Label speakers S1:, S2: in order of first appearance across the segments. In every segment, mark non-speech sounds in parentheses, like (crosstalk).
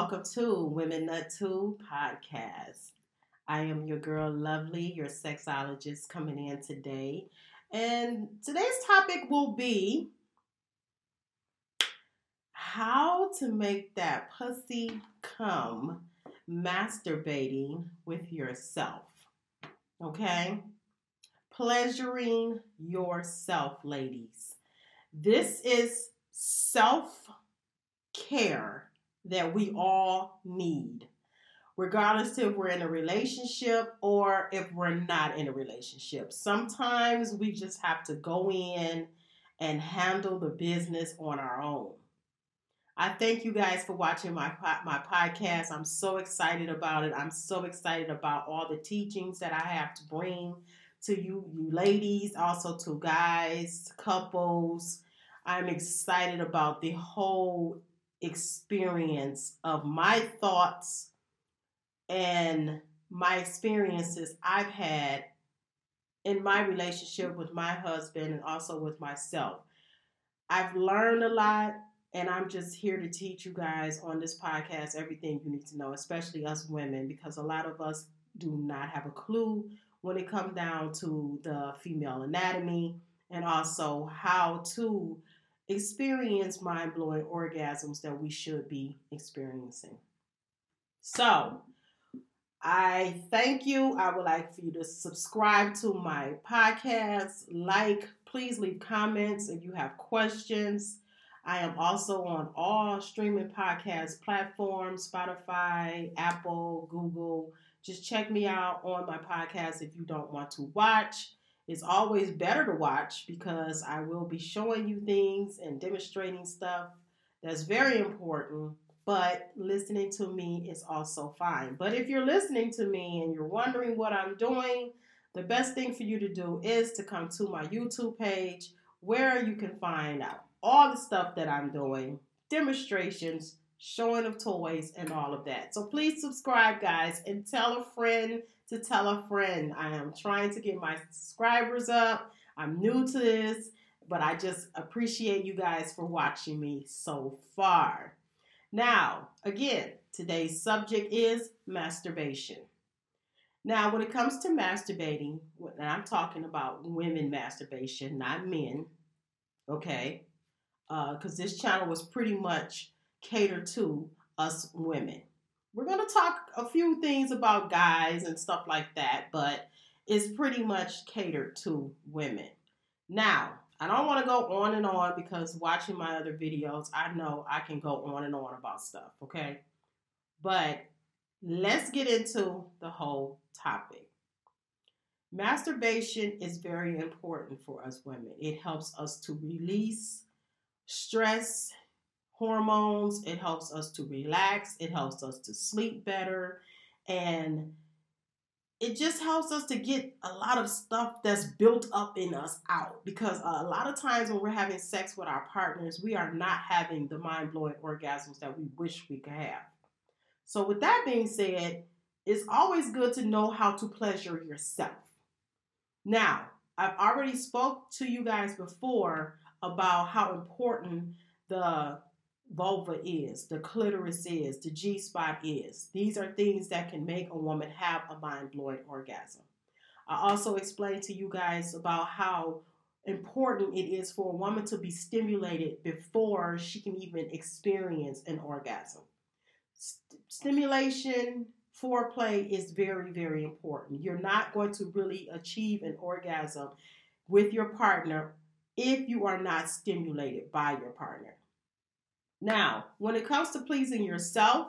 S1: welcome to Women Nut Too podcast. I am your girl, Lovely, your sexologist, coming in today. And today's topic will be how to make that pussy come masturbating with yourself. Okay? Pleasuring yourself, ladies. This is self care that we all need, regardless if we're in a relationship or if we're not in a relationship. Sometimes we just have to go in and handle the business on our own. I thank you guys for watching my my podcast. I'm so excited about it. I'm so excited about all the teachings that I have to bring to you, you ladies, also to guys, couples. I'm excited about the whole experience of my thoughts and my experiences I've had in my relationship with my husband and also with myself. I've learned a lot, and I'm just here to teach you guys on this podcast everything you need to know, especially us women, because a lot of us do not have a clue when it comes down to the female anatomy and also how to experience mind blowing orgasms that we should be experiencing. So, I thank you. I would like for you to subscribe to my podcast, like, please leave comments if you have questions. I am also on all streaming podcast platforms Spotify, Apple, Google. Just check me out on my podcast if you don't want to watch. It's always better to watch because I will be showing you things and demonstrating stuff that's very important. But listening to me is also fine. But if you're listening to me and you're wondering what I'm doing, the best thing for you to do is to come to my YouTube page where you can find out all the stuff that I'm doing, demonstrations, showing of toys, and all of that. So please subscribe, guys, and tell a friend to tell a friend. I am trying to get my subscribers up. I'm new to this, but I just appreciate you guys for watching me so far. Now, again, today's subject is masturbation. Now, when it comes to masturbating, and I'm talking about women masturbation, not men, okay? Because uh, this channel was pretty much catered to us women. We're going to talk a few things about guys and stuff like that, but it's pretty much catered to women. Now, I don't want to go on and on because watching my other videos, I know I can go on and on about stuff, okay? But let's get into the whole topic. Masturbation is very important for us women. It helps us to release stress hormones, it helps us to relax, it helps us to sleep better, and it just helps us to get a lot of stuff that's built up in us out because a lot of times when we're having sex with our partners, we are not having the mind blowing orgasms that we wish we could have. So, with that being said, it's always good to know how to pleasure yourself. Now, I've already spoke to you guys before about how important the vulva is, the clitoris is, the G spot is. These are things that can make a woman have a mind blowing orgasm. I also explained to you guys about how important it is for a woman to be stimulated before she can even experience an orgasm. St- stimulation, foreplay is very, very important. You're not going to really achieve an orgasm with your partner if you are not stimulated by your partner. Now, when it comes to pleasing yourself,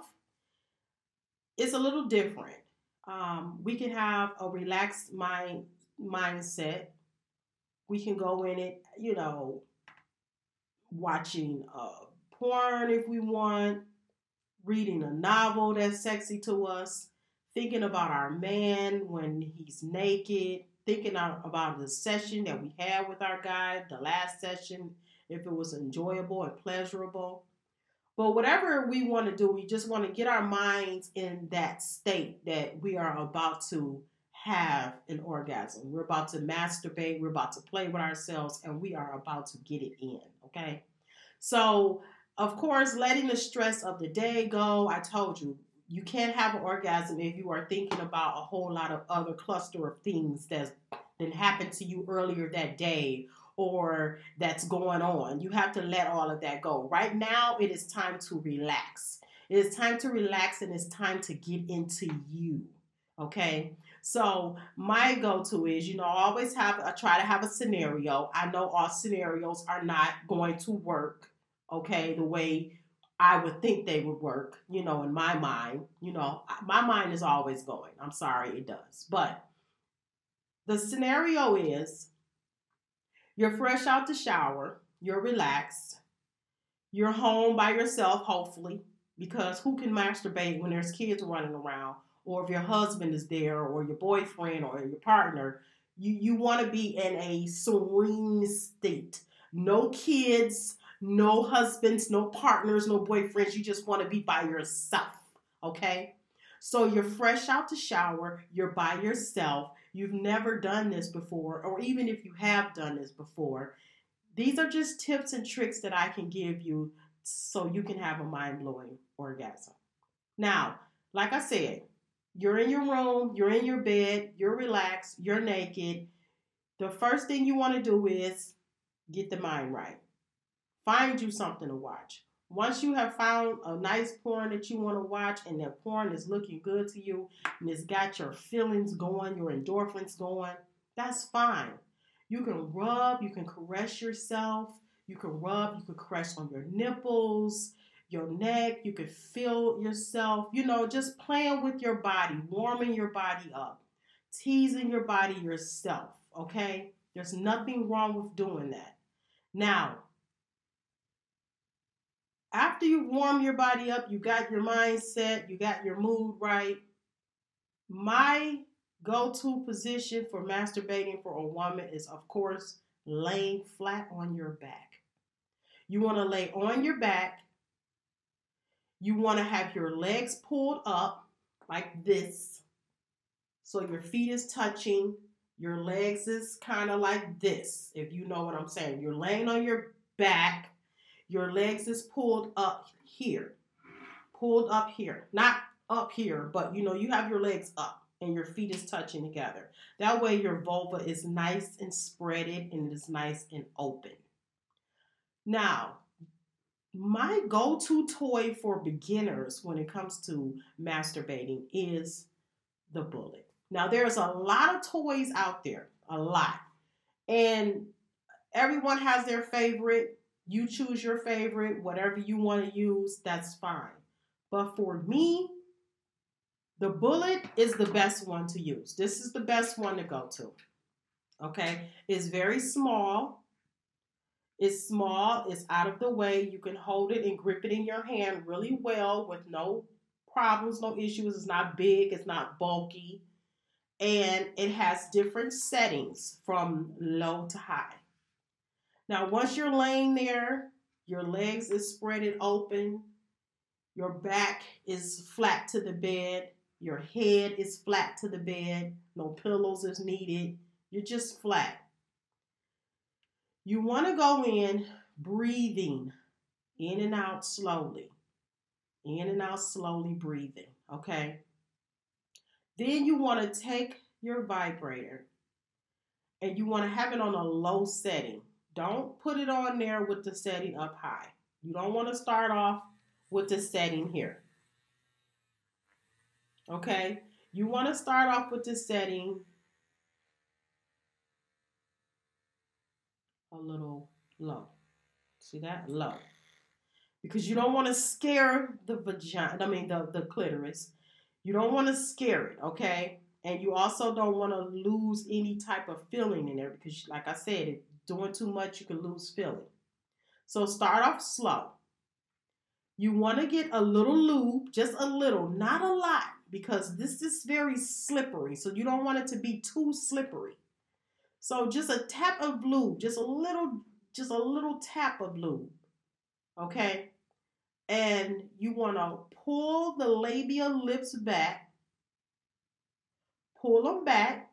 S1: it's a little different. Um, we can have a relaxed mind mindset. We can go in it, you know, watching uh, porn if we want, reading a novel that's sexy to us, thinking about our man when he's naked, thinking about the session that we had with our guy, the last session, if it was enjoyable and pleasurable. But whatever we want to do, we just want to get our minds in that state that we are about to have an orgasm. We're about to masturbate, we're about to play with ourselves, and we are about to get it in. Okay. So, of course, letting the stress of the day go. I told you, you can't have an orgasm if you are thinking about a whole lot of other cluster of things that that happened to you earlier that day or that's going on. You have to let all of that go. Right now, it is time to relax. It is time to relax and it's time to get into you. Okay. So my go-to is, you know, I always have I try to have a scenario. I know all scenarios are not going to work, okay, the way I would think they would work, you know, in my mind. You know, my mind is always going. I'm sorry it does. But the scenario is you're fresh out the shower, you're relaxed, you're home by yourself, hopefully, because who can masturbate when there's kids running around? Or if your husband is there, or your boyfriend, or your partner, you, you want to be in a serene state. No kids, no husbands, no partners, no boyfriends. You just want to be by yourself, okay? So you're fresh out the shower, you're by yourself, you've never done this before, or even if you have done this before, these are just tips and tricks that I can give you so you can have a mind blowing orgasm. Now, like I said, you're in your room, you're in your bed, you're relaxed, you're naked. The first thing you want to do is get the mind right. Find you something to watch. Once you have found a nice porn that you want to watch and that porn is looking good to you and it's got your feelings going, your endorphins going, that's fine. You can rub, you can caress yourself, you can rub, you can caress on your nipples, your neck, you can feel yourself, you know, just playing with your body, warming your body up, teasing your body yourself, okay? There's nothing wrong with doing that. Now, after you warm your body up, you got your mindset, you got your mood right. My go to position for masturbating for a woman is, of course, laying flat on your back. You want to lay on your back. You want to have your legs pulled up like this. So your feet is touching. Your legs is kind of like this, if you know what I'm saying. You're laying on your back your legs is pulled up here. Pulled up here. Not up here, but you know, you have your legs up and your feet is touching together. That way your vulva is nice and spreaded and it is nice and open. Now, my go-to toy for beginners when it comes to masturbating is the bullet. Now there's a lot of toys out there, a lot. And everyone has their favorite. You choose your favorite, whatever you want to use, that's fine. But for me, the bullet is the best one to use. This is the best one to go to. Okay, it's very small. It's small, it's out of the way. You can hold it and grip it in your hand really well with no problems, no issues. It's not big, it's not bulky, and it has different settings from low to high. Now, once you're laying there, your legs is spreaded open, your back is flat to the bed, your head is flat to the bed, no pillows is needed. You're just flat. You want to go in breathing in and out slowly. In and out slowly breathing, okay? Then you want to take your vibrator and you want to have it on a low setting. Don't put it on there with the setting up high. You don't want to start off with the setting here. Okay? You want to start off with the setting a little low. See that? Low. Because you don't want to scare the vagina, I mean the, the clitoris. You don't want to scare it, okay? And you also don't want to lose any type of feeling in there because, like I said, it Doing too much, you can lose feeling. So start off slow. You want to get a little lube, just a little, not a lot, because this is very slippery. So you don't want it to be too slippery. So just a tap of lube, just a little, just a little tap of lube. Okay? And you want to pull the labia lips back. Pull them back.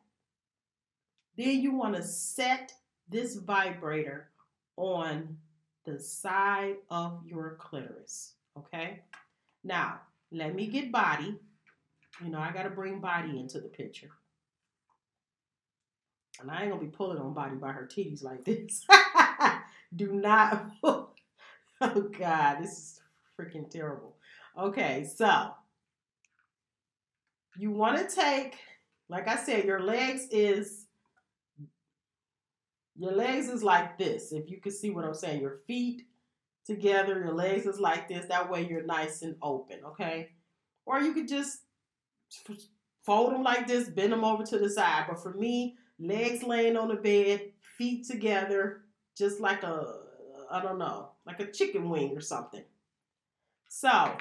S1: Then you want to set this vibrator on the side of your clitoris. Okay? Now, let me get body. You know, I got to bring body into the picture. And I ain't going to be pulling on body by her titties like this. (laughs) Do not. oh, God. This is freaking terrible. Okay, so you want to take, like I said, your legs is your legs is like this. If you can see what I'm saying, your feet together, your legs is like this. That way you're nice and open, okay? Or you could just fold them like this, bend them over to the side. But for me, legs laying on the bed, feet together, just like a, I don't know, like a chicken wing or something. So,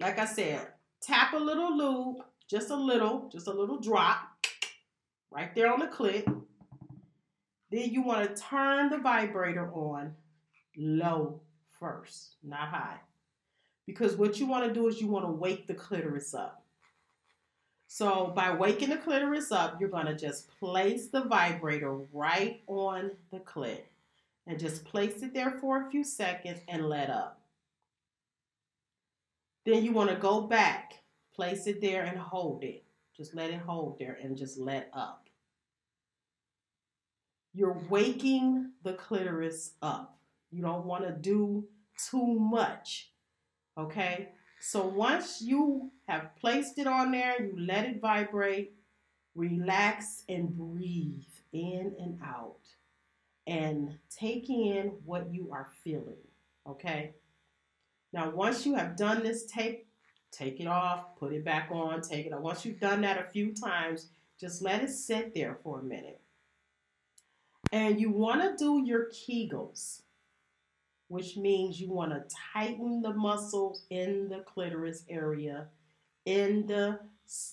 S1: like I said, tap a little lube, just a little, just a little drop, right there on the clit. Then you want to turn the vibrator on low first, not high. Because what you want to do is you want to wake the clitoris up. So by waking the clitoris up, you're going to just place the vibrator right on the clit and just place it there for a few seconds and let up. Then you want to go back, place it there and hold it. Just let it hold there and just let up. You're waking the clitoris up. You don't want to do too much. Okay? So once you have placed it on there, you let it vibrate, relax and breathe in and out and take in what you are feeling. Okay? Now, once you have done this, take take it off, put it back on, take it off. Once you've done that a few times, just let it sit there for a minute. And you want to do your Kegels, which means you want to tighten the muscle in the clitoris area, in the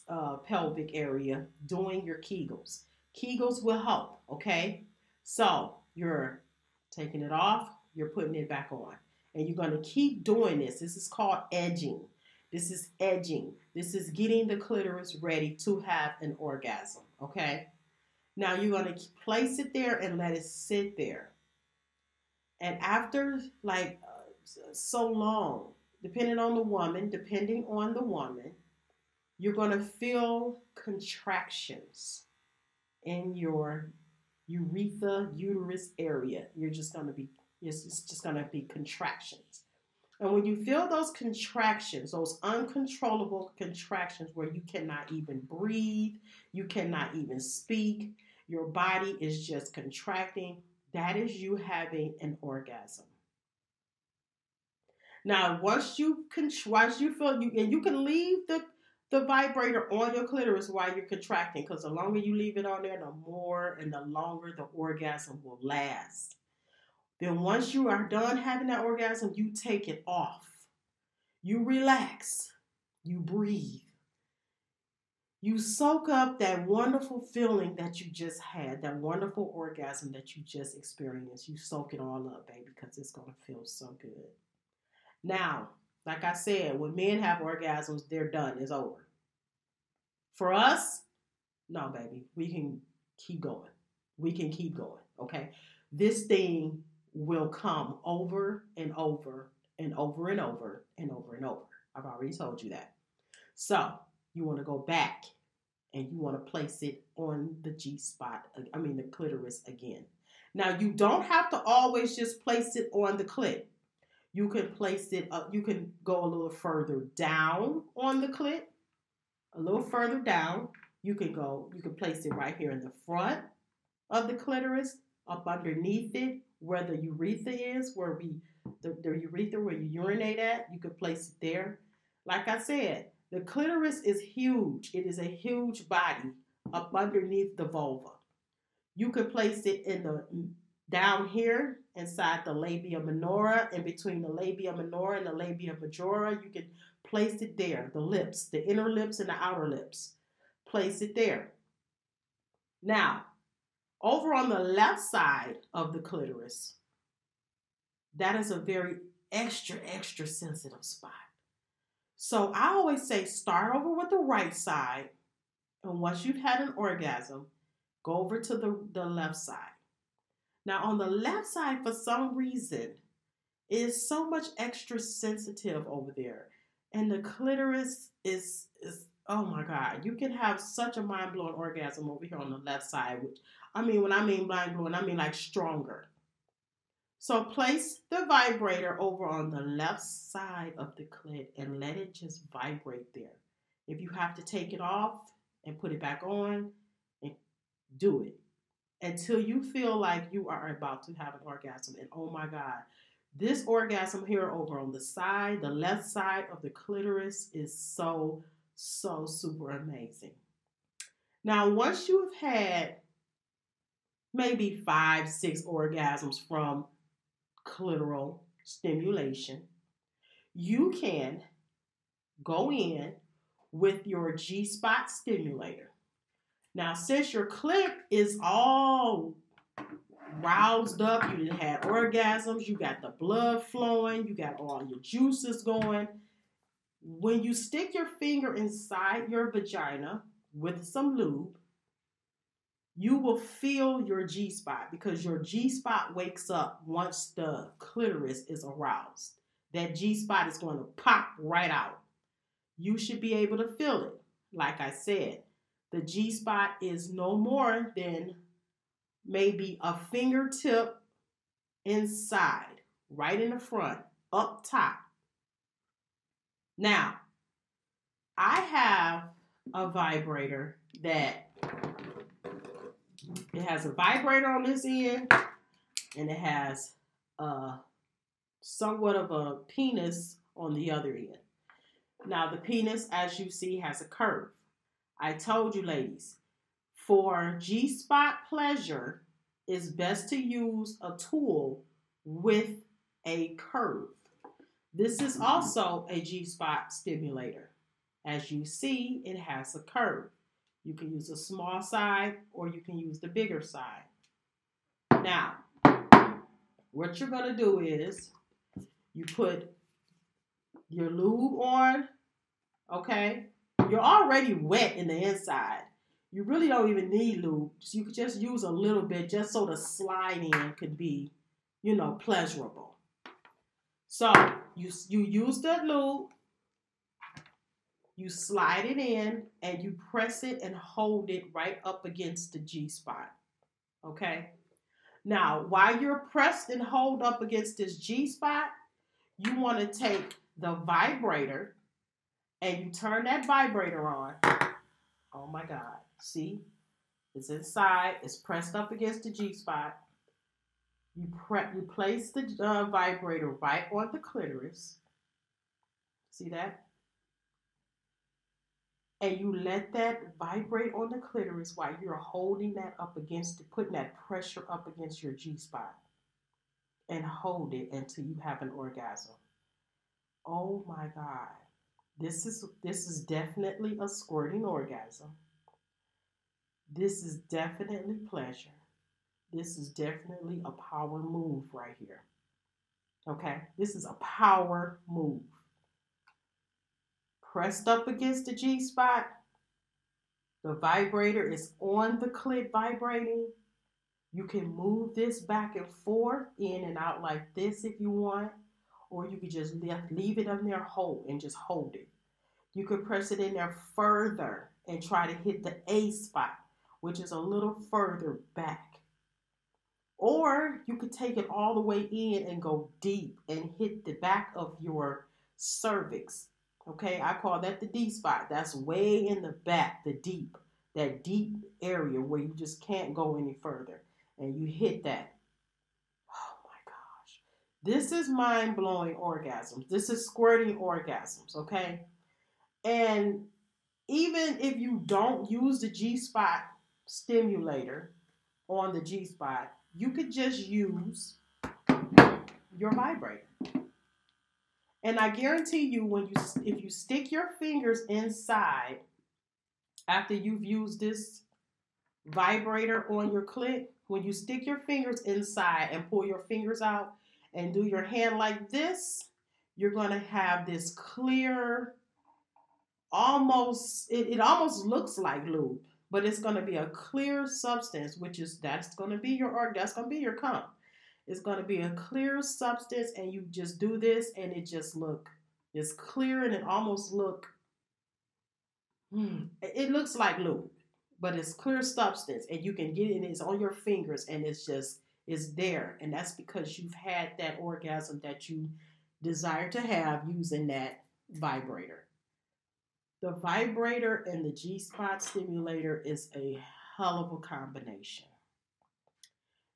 S1: uh, pelvic area, doing your Kegels. Kegels will help, okay? So you're taking it off, you're putting it back on. And you're going to keep doing this. This is called edging. This is edging. This is getting the clitoris ready to have an orgasm, okay? Now you're going to place it there and let it sit there. And after like uh, so long, depending on the woman, depending on the woman, you're going to feel contractions in your urethra uterus area. You're just going to be it's just going to be contractions. And when you feel those contractions, those uncontrollable contractions where you cannot even breathe, you cannot even speak, your body is just contracting, that is you having an orgasm. Now, once you can, once you feel you, and you can leave the the vibrator on your clitoris while you're contracting, because the longer you leave it on there, the more and the longer the orgasm will last. Then, once you are done having that orgasm, you take it off. You relax. You breathe. You soak up that wonderful feeling that you just had, that wonderful orgasm that you just experienced. You soak it all up, baby, because it's going to feel so good. Now, like I said, when men have orgasms, they're done. It's over. For us, no, baby, we can keep going. We can keep going, okay? This thing will come over and over and over and over and over and over. I've already told you that. So, you want to go back and you want to place it on the G spot, I mean the clitoris again. Now you don't have to always just place it on the clit. You can place it uh, you can go a little further down on the clit, a little further down. You can go, you can place it right here in the front of the clitoris, up underneath it, where the urethra is, where we the, the urethra where you urinate at, you can place it there. Like I said, the clitoris is huge. It is a huge body up underneath the vulva. You could place it in the mm, down here inside the labia minora, in between the labia minora and the labia majora. You can place it there. The lips, the inner lips and the outer lips. Place it there. Now, over on the left side of the clitoris, that is a very extra, extra sensitive spot. So I always say start over with the right side. And once you've had an orgasm, go over to the, the left side. Now, on the left side, for some reason, is so much extra sensitive over there. And the clitoris is is oh my god, you can have such a mind blowing orgasm over here on the left side, which I mean when I mean mind blowing, I mean like stronger. So place the vibrator over on the left side of the clit and let it just vibrate there. If you have to take it off and put it back on, do it until you feel like you are about to have an orgasm. And oh my God, this orgasm here over on the side, the left side of the clitoris, is so, so super amazing. Now, once you've had maybe five, six orgasms from clitoral stimulation, you can go in with your G spot stimulator. Now, since your clit is all roused up, you didn't have orgasms, you got the blood flowing, you got all your juices going. When you stick your finger inside your vagina with some lube, you will feel your G spot because your G spot wakes up once the clitoris is aroused. That G spot is going to pop right out. You should be able to feel it. Like I said, the G spot is no more than maybe a fingertip inside, right in the front, up top. Now, I have a vibrator that it has a vibrator on this end and it has a somewhat of a penis on the other end. Now, the penis, as you see, has a curve. I told you, ladies, for G spot pleasure, it's best to use a tool with a curve. This is mm-hmm. also a G spot stimulator. As you see, it has a curve. You can use a small side or you can use the bigger side. Now, what you're going to do is you put your lube on, okay? You're already wet in the inside. You really don't even need lube. You could just use a little bit just so the slide in could be, you know, pleasurable. So you you use the lube, you slide it in, and you press it and hold it right up against the G spot. Okay. Now, while you're pressed and hold up against this G spot, you want to take the vibrator and you turn that vibrator on. Oh my God. See? It's inside, it's pressed up against the G spot. You, pre- you place the uh, vibrator right on the clitoris. See that? And you let that vibrate on the clitoris while you're holding that up against it, putting that pressure up against your G spot. And hold it until you have an orgasm. Oh my God. This is this is definitely a squirting orgasm. This is definitely pleasure. This is definitely a power move right here. Okay? This is a power move. Pressed up against the G spot. The vibrator is on the clit vibrating. You can move this back and forth, in and out like this if you want or you could just leave it in there hold and just hold it. You could press it in there further and try to hit the A spot, which is a little further back. Or you could take it all the way in and go deep and hit the back of your cervix. Okay, I call that the D spot. That's way in the back, the deep, that deep area where you just can't go any further. And you hit that Oh my gosh. this is mind blowing orgasms. This is squirting orgasms, okay? And even if you don't use the G spot stimulator on the G spot, you could just use your vibrator. And I guarantee you, when you if you stick your fingers inside after you've used this vibrator on your clit, when you stick your fingers inside and pull your fingers out, and do your hand like this, you're to have this clear, almost, it, it almost looks like lube, but it's to be a clear substance, which is, that's to be your, or that's to be your cum. It's going to be a clear substance, and you just do this, and it just look it's clear, and it almost look. Hmm, it looks like lube, but it's clear substance, and you can get it. And it's on your fingers, and it's just it's there, and that's because you've had that orgasm that you desire to have using that vibrator. The vibrator and the G spot stimulator is a hell of a combination.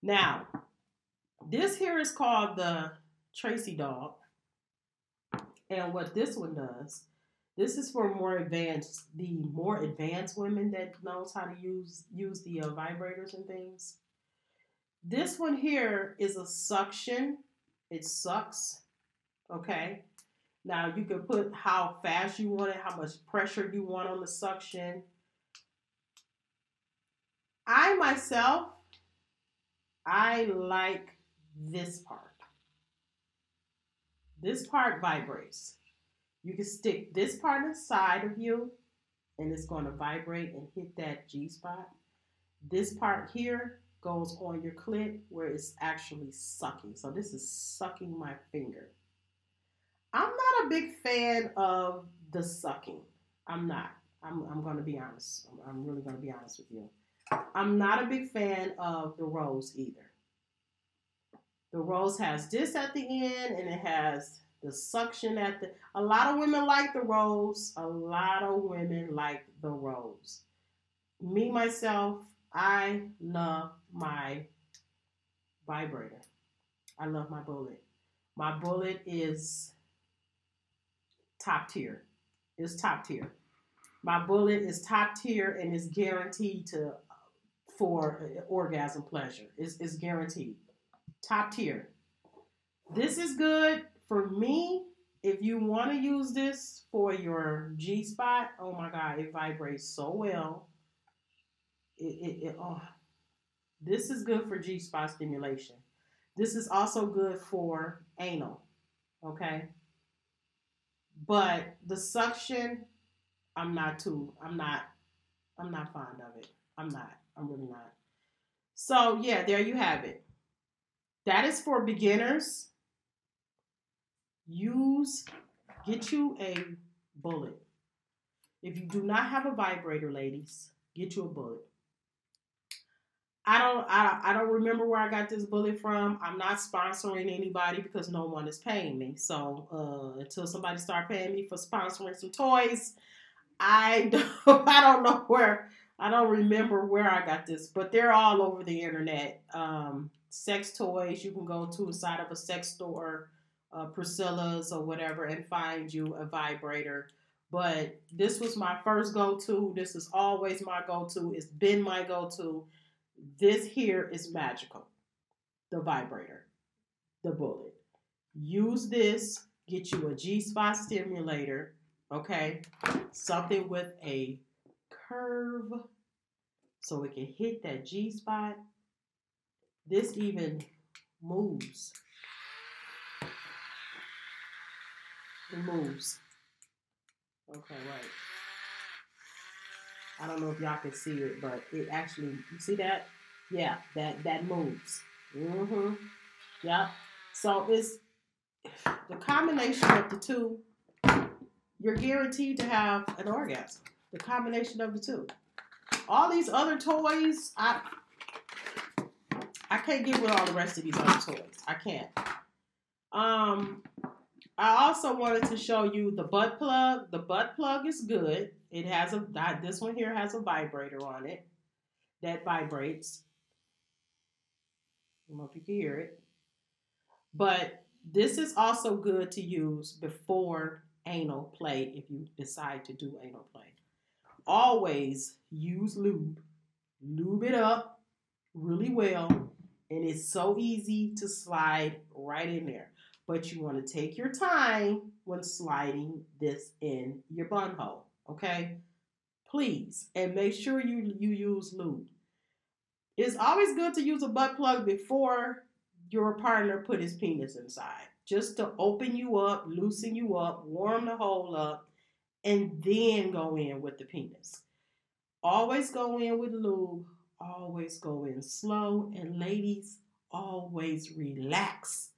S1: Now, this here is called the Tracy dog. And what this one does, this is for more advanced, the more advanced women that knows how to use use the uh, vibrators and things. This one here is a suction. It sucks. Okay. Now you can put how fast you want it, how much pressure you want on the suction. I myself, I like this part. This part vibrates. You can stick this part inside of you and it's going to vibrate and hit that G spot. This part here goes on your clit where it's actually sucking. So this is sucking my finger. I'm not a big fan of the sucking. I'm not. I'm, I'm going to be honest. I'm, I'm really going to be honest with you. I'm not a big fan of the rose either. The rose has this at the end and it has the suction at the a lot of women like the rose. A lot of women like the rose. Me myself, I love my vibrator. I love my bullet. My bullet is top tier. It's top tier. My bullet is top tier and is guaranteed to for orgasm pleasure. It's, it's guaranteed. Top tier. This is good for me. If you want to use this for your G spot, oh my God, it vibrates so well. It, it, it oh, this is good for G spot stimulation. This is also good for anal. Okay. But the suction, I'm not too, I'm not, I'm not fond of it. I'm not. I'm really not. So yeah, there you have it. That is for beginners. Use, get you a bullet. If you do not have a vibrator, ladies, get you a bullet. I don't I, I don't remember where I got this bullet from. I'm not sponsoring anybody because no one is paying me. So uh, until somebody start paying me for sponsoring some toys, I (laughs) don't I don't know where I don't remember where I got this, but they're all over the internet. Um, sex toys you can go to inside of a sex store, uh, Priscilla's or whatever, and find you a vibrator. But this was my first go to. This is always my go to. It's been my go to this here is magical. The vibrator, the bullet. Use this, get you a G spot stimulator, okay? Something with a curve so it can hit that G spot. This even moves. It moves. Okay, right. I don't know if y'all can see it, but it actually, you see that? Yeah, that that moves. Mm-hmm. Yep. So it's the combination of the two. You're guaranteed to have an orgasm. The combination of the two. All these other toys, I I can't get with all the rest of these other toys. I can't. Um, I also wanted to show you the butt plug. The butt plug is good. It has a this one here has a vibrator on it that vibrates. I don't know if you can hear it. But this is also good to use before anal play if you decide to do anal play. Always use lube. Lube it up really well, and it's so easy to slide right in there. But you want to take your time when sliding this in your bun hole. Okay? Please. And make sure you, you use lube. It's always good to use a butt plug before your partner put his penis inside. Just to open you up, loosen you up, warm the hole up, and then go in with the penis. Always go in with lube. Always go in slow. And ladies, always relax.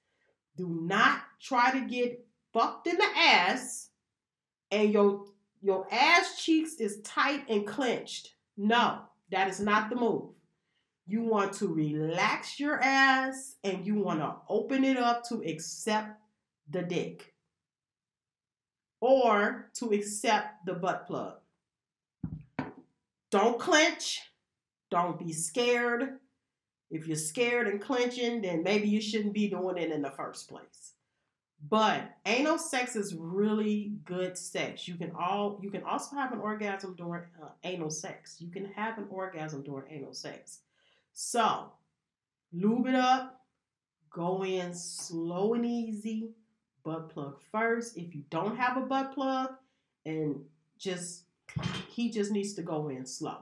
S1: Do not try to get fucked in the ass and your your ass cheeks is tight and clenched. No, that is not the move. You want to relax your ass and you want to open it up to accept the dick or to accept the butt plug. Don't clench. Don't be scared. If you're scared and clenching, then maybe you shouldn't be doing it in the first place. But anal sex is really good sex. You can all you can also have an orgasm during uh, anal sex. You can have an orgasm during anal sex. So, lube it up, go in slow and easy, butt plug first. If you don't have a butt plug, and just he just needs to go in slow.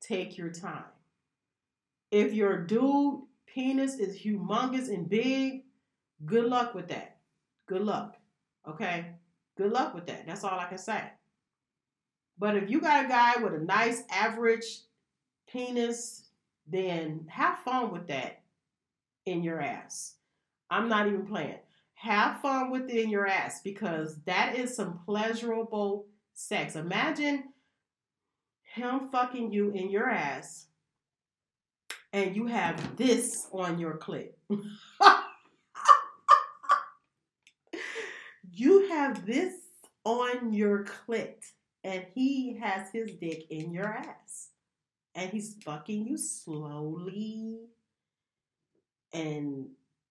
S1: Take your time. If your dude penis is humongous and big, good luck with that. Good luck. Okay? Good luck with that. That's all I can say. But if you got a guy with a nice average penis, then have fun with that in your ass. I'm not even playing. Have fun within your ass because that is some pleasurable sex. Imagine him fucking you in your ass and you have this on your clit. (laughs) you have this on your clit and he has his dick in your ass and he's fucking you slowly and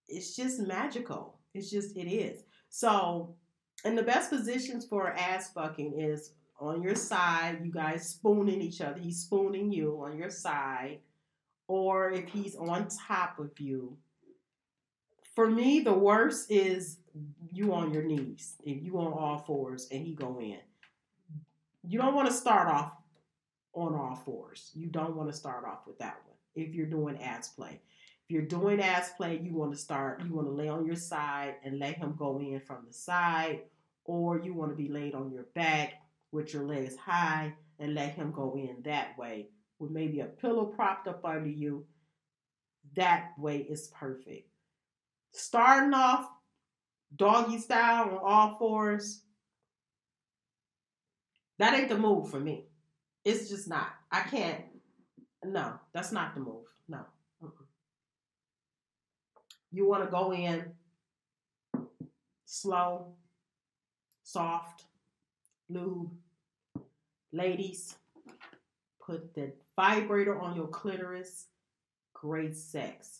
S1: it's just magical it's just it is so and the best positions for ass fucking is on your side you guys spooning each other he's spooning you on your side or if he's on top of you for me the worst is you on your knees if you on all fours and he go in you don't want to start off on all fours. You don't want to start off with that one if you're doing ass play. If you're doing ass play, you want to start, you want to lay on your side and let him go in from the side, or you want to be laid on your back with your legs high and let him go in that way with maybe a pillow propped up under you. That way is perfect. Starting off doggy style on all fours, that ain't the move for me. It's just not. I can't. No, that's not the move. No. You want to go in slow, soft, lube. Ladies, put the vibrator on your clitoris. Great sex.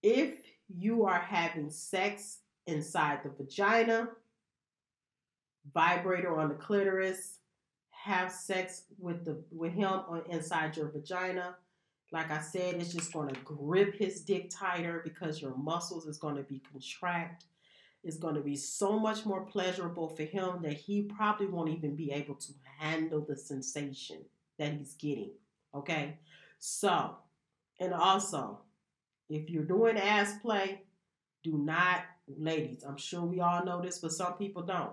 S1: If you are having sex inside the vagina, vibrator on the clitoris, have sex with the with him on inside your vagina. Like I said, it's just going to grip his dick tighter because your muscles is going to be contract. It's going to be so much more pleasurable for him that he probably won't even be able to handle the sensation that he's getting. Okay? So, and also, if you're doing ass play, do not, ladies, I'm sure we all know this, but some people don't.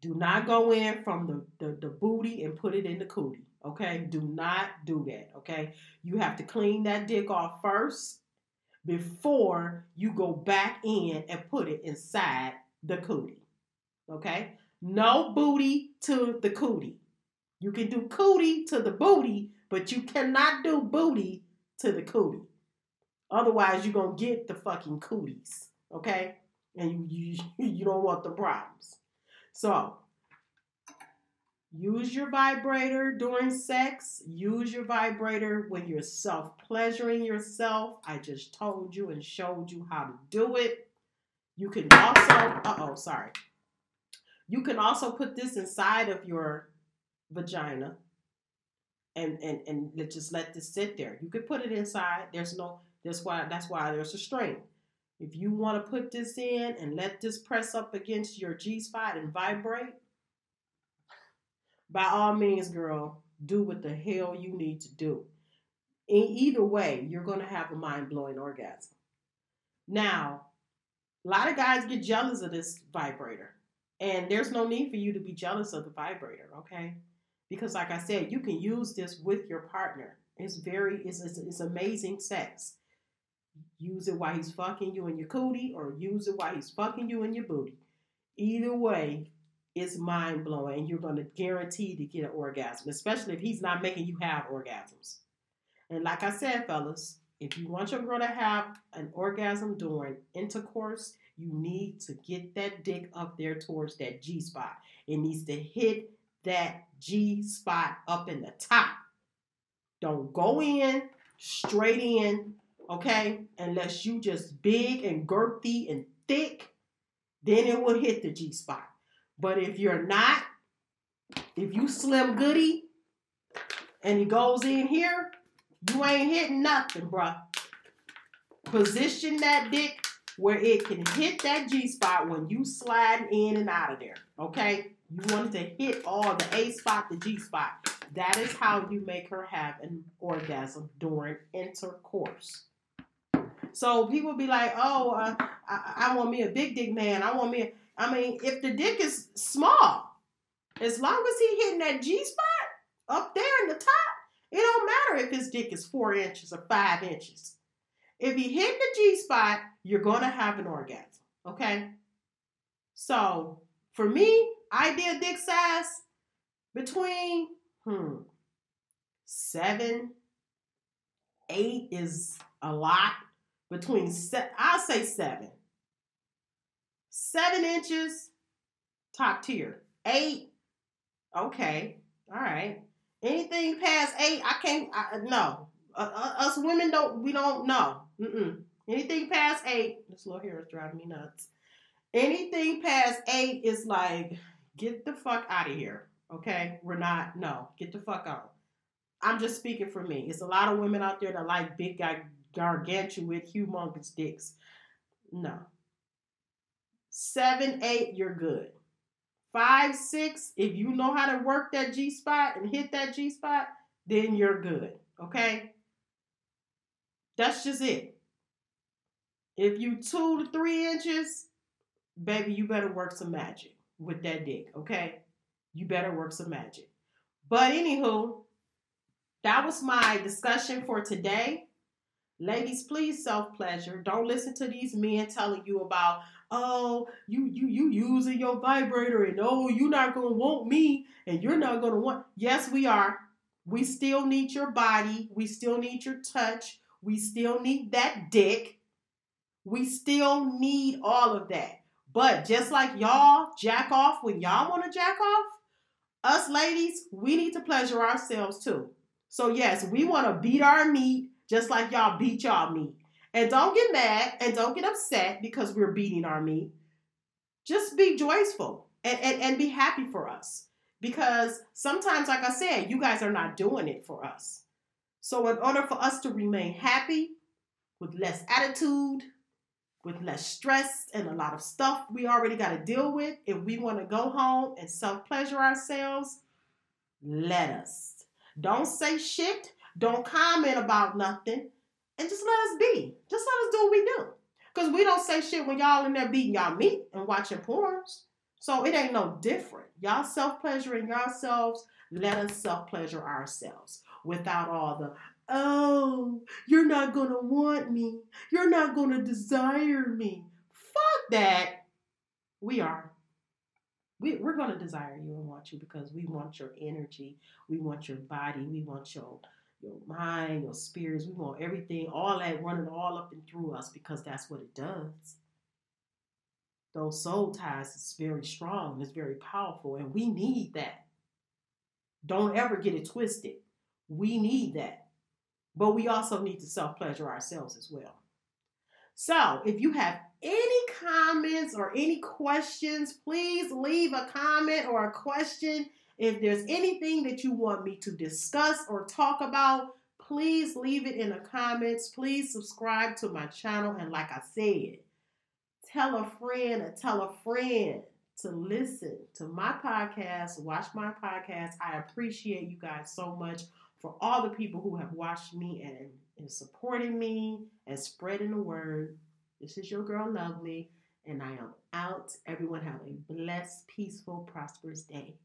S1: Do not go in from the, the, the booty and put it in the cootie. Okay? Do not do that. Okay? You have to clean that dick off first before you go back in and put it inside the cootie. Okay? No booty to the cootie. You can do cootie to the booty, but you cannot do booty to the cootie. Otherwise, you're to get the fucking cooties. Okay? And you, you, (laughs) you don't want the problems. So, use your vibrator during sex. Use your vibrator when you're self pleasuring yourself. I just told you and showed you how to do it. You can also, uh oh, sorry. You can also put this inside of your vagina and and and just let this sit there. You could put it inside. There's no that's why that's why there's a string. If you want to put this in and let this press up against your G spot and vibrate, by all means, girl, do what the hell you need to do. In either way, you're going to have a mind blowing orgasm. Now, a lot of guys get jealous of this vibrator, and there's no need for you to be jealous of the vibrator, okay? Because, like I said, you can use this with your partner It's very, it's, it's, it's amazing sex. Use it while he's fucking you in your cootie or use it while he's fucking you in your booty. Either way, it's mind blowing. You're going to guarantee to get an orgasm, especially if he's not making you have orgasms. And like I said, fellas, if you want your girl to have an orgasm during intercourse, you need to get that dick up there towards that G spot. It needs to hit that G spot up in the top. Don't go in straight in, okay? Unless you just big and girthy and thick, then it will hit the G spot. But if you're not, if you slim goody and he goes in here, you ain't hitting nothing, bruh. Position that dick where it can hit that G spot when you slide in and out of there. Okay? You want to hit all the A spot, the G spot. That is how you make her have an orgasm during intercourse. So people be like, "Oh, uh, I, I, want me a big dick man. I want me." A, I mean, if the dick is small, as long as he hitting that G spot up there in the top, it don't matter if his dick is four inches or five inches. If he hit the G spot, you're gonna have an orgasm. Okay. So for me, ideal dick size between hmm seven, eight is a lot. Between se- I'll say seven. Seven inches, top tier. Eight, okay, all right. Anything past eight, I can't. I, no, uh, uh, us women don't. We don't know. Anything past eight, this little hair is driving me nuts. Anything past eight is like, get the fuck out of here. Okay, we're not. No, get the fuck out. I'm just speaking for me. It's a lot of women out there that like big guy gargantuan, humongous dicks. No. Seven, eight, you're good. Five, six, if you know how to work that G spot and hit that G spot, then you're good. Okay? That's just it. If you two to three inches, baby, you better work some magic with that dick, okay? You better work some magic. But anywho, that was my discussion for today. Ladies, please self pleasure. Don't listen to these men telling you about, oh, you you you using your vibrator and oh, you're not gonna want me and you're not gonna want. Yes, we are. We still need your body. We still need your touch. We still need that dick. We still need all of that. But just like y'all jack off when y'all want to jack off, us ladies, we need to pleasure ourselves too. So, yes, we want to beat our meat just like y'all beat y'all meat. And don't get mad and don't get upset because we're beating our meat. Just be joyful and, and, and be happy for us. Because sometimes, like I said, you guys are not doing it for us. So, in order for us to remain happy with less attitude, with less stress and a lot of stuff we already got to deal with, if we want to go home and self pleasure ourselves, let us. Don't say shit. Don't comment about nothing and just let us be. Just let us do what we do. Because we don't say shit when y'all in there beating y'all meat and watching porns. So it ain't no different. Y'all self pleasuring yourselves. Let us self pleasure ourselves without all the, oh, you're not going to want me. You're not going to desire me. Fuck that. We are. We, we're going to desire you and want you because we want your energy. We want your body. We want your your mind, your spirits. We want everything, all that running all up and through us because that's what it does. Those soul ties is very strong it's very powerful, and we need that. Don't ever get it twisted. We need that. But we also need to self pleasure ourselves as well. So, if you have any comments or any questions, please leave a comment or a question if there's anything that you want me to discuss or talk about, please leave it in the comments. Please subscribe to my channel. And like I said, tell a friend or tell a friend to listen to my podcast, watch my podcast. I appreciate you guys so much for all the people who have watched me and, and supporting me and spreading the word. This is your girl, Lovely, and I am out. Everyone have a blessed, peaceful, prosperous day.